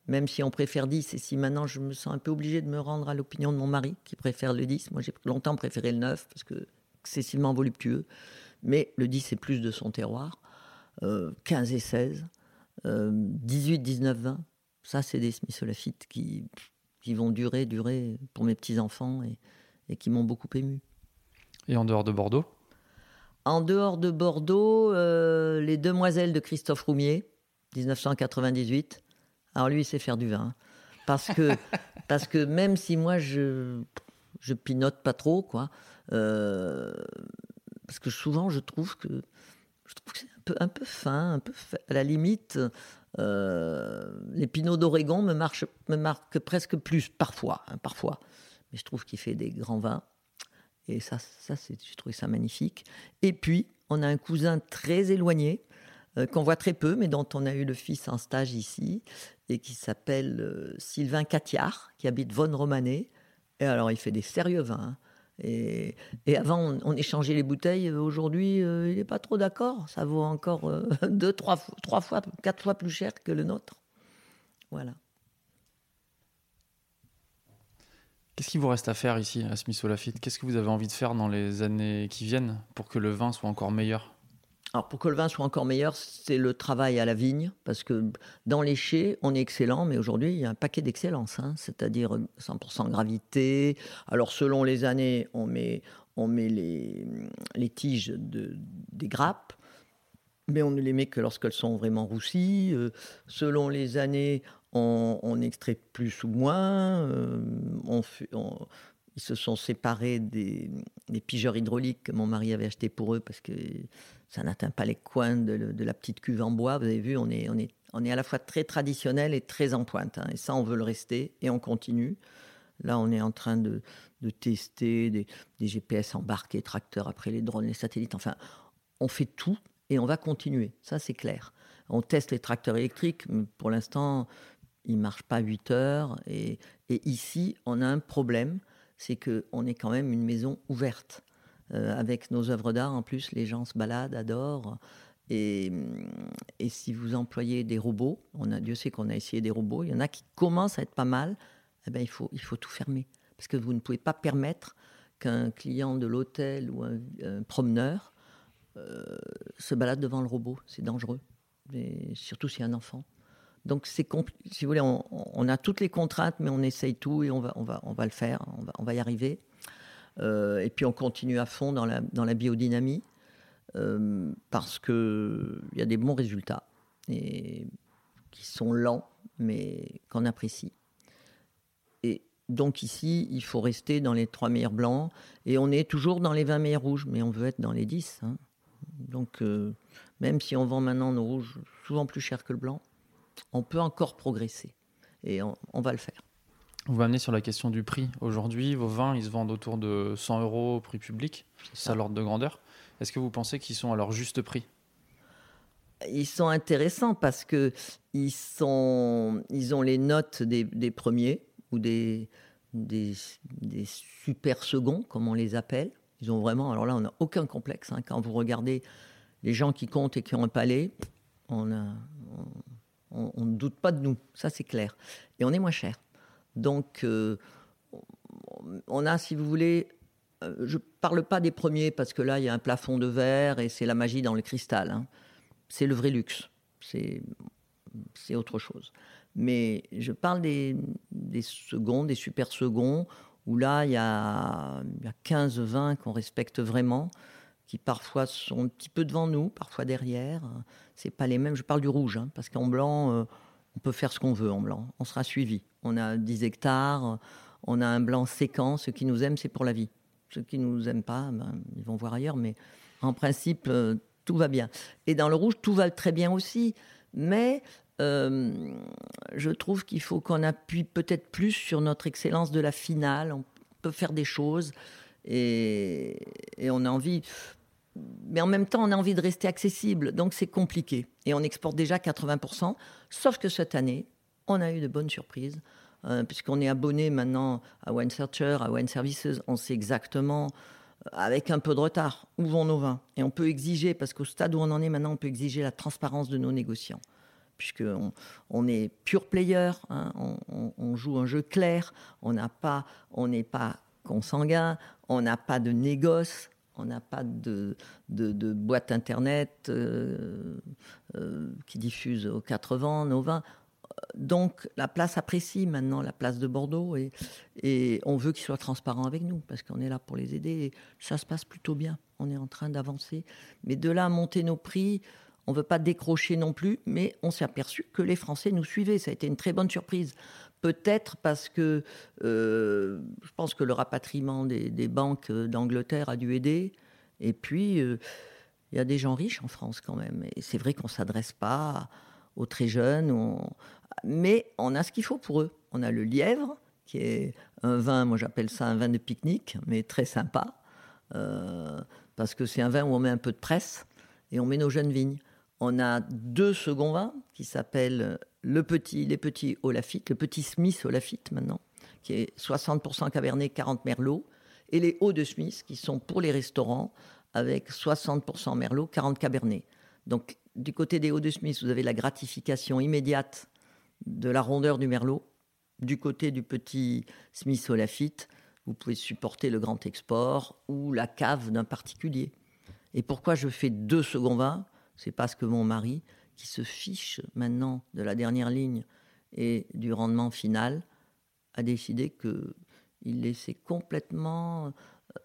Même si on préfère 10, et si maintenant je me sens un peu obligé de me rendre à l'opinion de mon mari, qui préfère le 10. Moi, j'ai longtemps préféré le 9, parce que excessivement voluptueux mais le 10 est plus de son terroir. 15 euh, et 16, 18, 19, 20, ça c'est des Smith qui, qui vont durer, durer pour mes petits-enfants et, et qui m'ont beaucoup ému. Et en dehors de Bordeaux? En dehors de Bordeaux, euh, Les Demoiselles de Christophe Roumier, 1998. Alors lui, il sait faire du vin. Hein. Parce que, parce que même si moi, je, je pinote pas trop, quoi, euh, parce que souvent je trouve que je trouve que c'est un peu, un peu fin, un peu à la limite. Euh, les pinots d'Oregon me, me marquent presque plus parfois, hein, parfois. Mais je trouve qu'il fait des grands vins et ça, ça c'est, j'ai trouvé ça magnifique. Et puis on a un cousin très éloigné euh, qu'on voit très peu, mais dont on a eu le fils en stage ici et qui s'appelle euh, Sylvain Catiard, qui habite Von Romanet Et alors, il fait des sérieux vins. hein. Et, avant, on, échangeait les bouteilles. Aujourd'hui, euh, il n'est pas trop d'accord. Ça vaut encore euh, deux, trois, fois- trois fois, quatre fois plus cher que le nôtre. Voilà. Qu'est-ce qu'il vous reste à faire ici à Smith Qu'est-ce que vous avez envie de faire dans les années qui viennent pour que le vin soit encore meilleur? Alors, pour que le vin soit encore meilleur, c'est le travail à la vigne, parce que dans les chais, on est excellent, mais aujourd'hui, il y a un paquet d'excellence, hein, c'est-à-dire 100% gravité. Alors, selon les années, on met, on met les, les tiges de, des grappes, mais on ne les met que lorsqu'elles sont vraiment roussies. Euh, selon les années, on, extrait plus ou moins. Euh, ils se sont séparés des, pigeurs hydrauliques que mon mari avait achetés pour eux parce que ça n'atteint pas les coins de, la petite cuve en bois. Vous avez vu, on est, on est, on est à la fois très traditionnel et très en pointe. hein. Et ça, on veut le rester et on continue. Là, on est en train de, de tester des, des GPS embarqués, tracteurs, après les drones, les satellites. Enfin, on fait tout et on va continuer. Ça, c'est clair. On teste les tracteurs électriques, mais pour l'instant, ils ne marchent pas 8 heures. Et, et ici, on a un problème, c'est qu'on est quand même une maison ouverte. Euh, avec nos œuvres d'art, en plus, les gens se baladent, adorent. Et, et si vous employez des robots, on a, Dieu sait qu'on a essayé des robots, il y en a qui commencent à être pas mal, eh ben, il, faut, il faut tout fermer. Parce que vous ne pouvez pas permettre qu'un client de l'hôtel ou un, promeneur euh, se balade devant le robot. C'est dangereux. Et surtout s'il y a un enfant. Donc, c'est si vous voulez, on, on a toutes les contraintes, mais on essaye tout et on va, on va, on va le faire, on va, on va y arriver. Euh, et puis, on continue à fond dans la, dans la biodynamie euh, parce qu'il y a des bons résultats et qui sont lents, mais qu'on apprécie. Et donc, ici, il faut rester dans les trois meilleurs blancs et on est toujours dans les 20 meilleurs rouges, mais on veut être dans les 10. hein. Donc, euh, même si on vend maintenant nos rouges souvent plus cher que le blanc, on peut encore progresser. Et on, on va le faire. Vous m'amenez sur la question du prix. Aujourd'hui, vos vins, ils se vendent autour de 100 euros au prix public. C'est ça l'ordre de grandeur. Est-ce que vous pensez qu'ils sont à leur juste prix? Ils sont intéressants parce que ils, sont, ils ont les notes des, des premiers ou des, des, des super seconds, comme on les appelle. Ils ont vraiment, alors là, on n'a aucun complexe. hein. Quand vous regardez les gens qui comptent et qui ont un palais, on a- on- on- ne doute pas de nous, ça c'est clair. Et on est moins cher. Donc, euh, on a, si vous voulez, euh, je ne parle pas des premiers parce que là, il y a un plafond de verre et c'est la magie dans le cristal. hein. C'est le vrai luxe. C'est autre chose. Mais je parle des, des seconds, des super seconds, où là, il y a, il y a 15, 20 qu'on respecte vraiment, qui parfois sont un petit peu devant nous, parfois derrière. C'est pas les mêmes. Je parle du rouge, hein, parce qu'en blanc, euh, on peut faire ce qu'on veut en blanc. On sera suivi. On a 10 hectares, on a un blanc séquent. Ceux qui nous aiment, c'est pour la vie. Ceux qui ne nous aiment pas, ben, ils vont voir ailleurs. Mais en principe, euh, tout va bien. Et dans le rouge, tout va très bien aussi. Mais euh, je trouve qu'il faut qu'on appuie peut-être plus sur notre excellence de la finale. On peut faire des choses et, et on a envie. Mais en même temps, on a envie de rester accessible. Donc c'est compliqué. Et on exporte déjà 80%. Sauf que cette année, on a eu de bonnes surprises. euh, puisqu'on est abonné maintenant à Wine Searcher, à Wine Services, on sait exactement, euh, avec un peu de retard, où vont nos vins. Et on peut exiger, parce qu'au stade où on en est maintenant, on peut exiger la transparence de nos négociants puisqu'on on est pure player, hein, on, joue un jeu clair, on n'est pas consanguin, on n'a pas de négoce, on n'a pas de, boîte internet euh, euh, qui diffuse aux quatre vents nos vins. Donc la place apprécie maintenant la place de Bordeaux et, et on veut qu'ils soient transparents avec nous parce qu'on est là pour les aider et ça se passe plutôt bien. On est en train d'avancer. Mais de là à monter nos prix, on ne veut pas décrocher non plus, mais on s'est aperçu que les Français nous suivaient. Ça a été une très bonne surprise. Peut-être parce que euh, je pense que le rapatriement des, banques d'Angleterre a dû aider. Et puis, euh, il y a des gens riches en France quand même. Et c'est vrai qu'on ne s'adresse pas aux très jeunes, mais on a ce qu'il faut pour eux. On a le lièvre, qui est un vin, moi j'appelle ça un vin de pique-nique, mais très sympa, euh, parce que c'est un vin où on met un peu de presse et on met nos jeunes vignes. On a deux seconds vins qui s'appellent le petit, les petits Olafite, le petit Smith Olafite maintenant, qui est 60% Cabernet, 40 Merlot, et les Hauts de Smith, qui sont pour les restaurants, avec 60% Merlot, 40 Cabernet. Donc, du côté des Hauts de Smith, vous avez la gratification immédiate de la rondeur du Merlot. Du côté du petit Smith au Lafitte, vous pouvez supporter le grand export ou la cave d'un particulier. Et pourquoi je fais deux seconds vins C'est parce que mon mari, qui se fiche maintenant de la dernière ligne et du rendement final, a décidé qu'il laissait complètement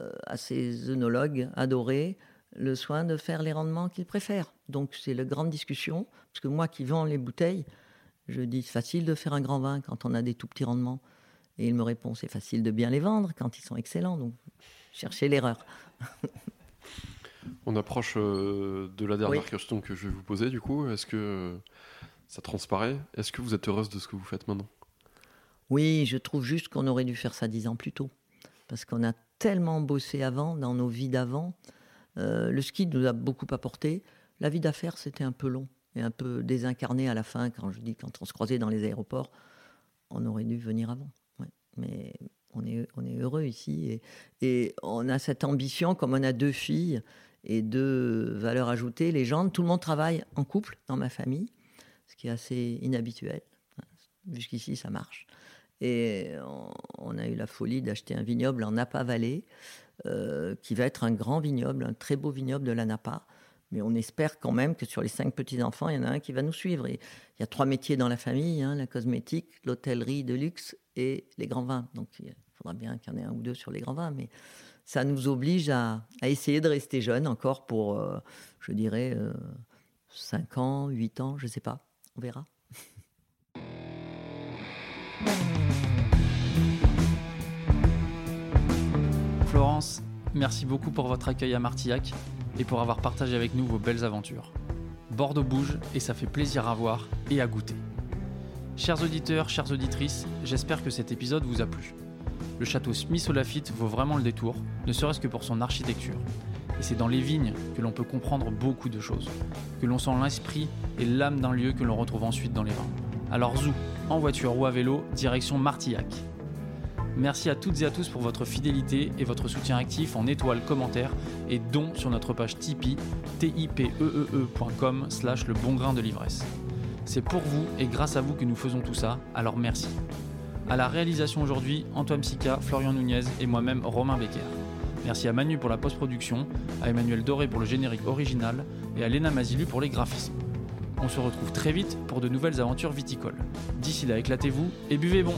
euh, à ses œnologues adorés le soin de faire les rendements qu'il préfère. Donc c'est la grande discussion, parce que moi qui vends les bouteilles, je dis c'est facile de faire un grand vin quand on a des tout petits rendements. Et il me répond c'est facile de bien les vendre quand ils sont excellents. Donc cherchez l'erreur. On approche euh, de la dernière question que je vais vous poser du coup. Est-ce que ça transparaît? Est-ce que vous êtes heureuse de ce que vous faites maintenant? Oui, je trouve juste qu'on aurait dû faire ça dix ans plus tôt. Parce qu'on a tellement bossé avant, dans nos vies d'avant. Euh, le ski nous a beaucoup apporté. La vie d'affaires, c'était un peu long et un peu désincarné à la fin. Quand je dis quand on se croisait dans les aéroports, on aurait dû venir avant. Mais on est, on est heureux ici et, et, on a cette ambition, comme on a deux filles et deux valeurs ajoutées. Les gens, tout le monde travaille en couple dans ma famille, ce qui est assez inhabituel. Jusqu'ici, ça marche. Et on, a eu la folie d'acheter un vignoble en Napa Valley, euh, qui va être un grand vignoble, un très beau vignoble de la Napa. Mais on espère quand même que sur les cinq petits-enfants, il y en a un qui va nous suivre. il y a trois métiers dans la famille, hein, la cosmétique, l'hôtellerie de luxe et les grands vins. Donc il faudra bien qu'il y en ait un ou deux sur les grands vins. Mais ça nous oblige à, essayer de rester jeune encore pour, euh, je dirais, euh, 5 ans, 8 ans, je ne sais pas. On verra. Florence, merci beaucoup pour votre accueil à Martillac et pour avoir partagé avec nous vos belles aventures. Bordeaux bouge et ça fait plaisir à voir et à goûter. Chers auditeurs, chères auditrices, j'espère que cet épisode vous a plu. Le château Smith au Lafitte vaut vraiment le détour, ne serait-ce que pour son architecture. Et c'est dans les vignes que l'on peut comprendre beaucoup de choses, que l'on sent l'esprit et l'âme d'un lieu que l'on retrouve ensuite dans les vins. Alors zou, en voiture ou à vélo, direction Martillac. Merci à toutes et à tous pour votre fidélité et votre soutien actif en étoiles, commentaires et dons sur notre page Tipeee, tipeee.com slash le bon grain de l'ivresse. C'est pour vous et grâce à vous que nous faisons tout ça, alors merci. À la réalisation aujourd'hui, Antoine Sica, Florian Nunez et moi-même Romain Becker. Merci à Manu pour la post-production, à Emmanuel Doré pour le générique original et à Léna Mazilu pour les graphismes. On se retrouve très vite pour de nouvelles aventures viticoles. D'ici là, éclatez-vous et buvez bon!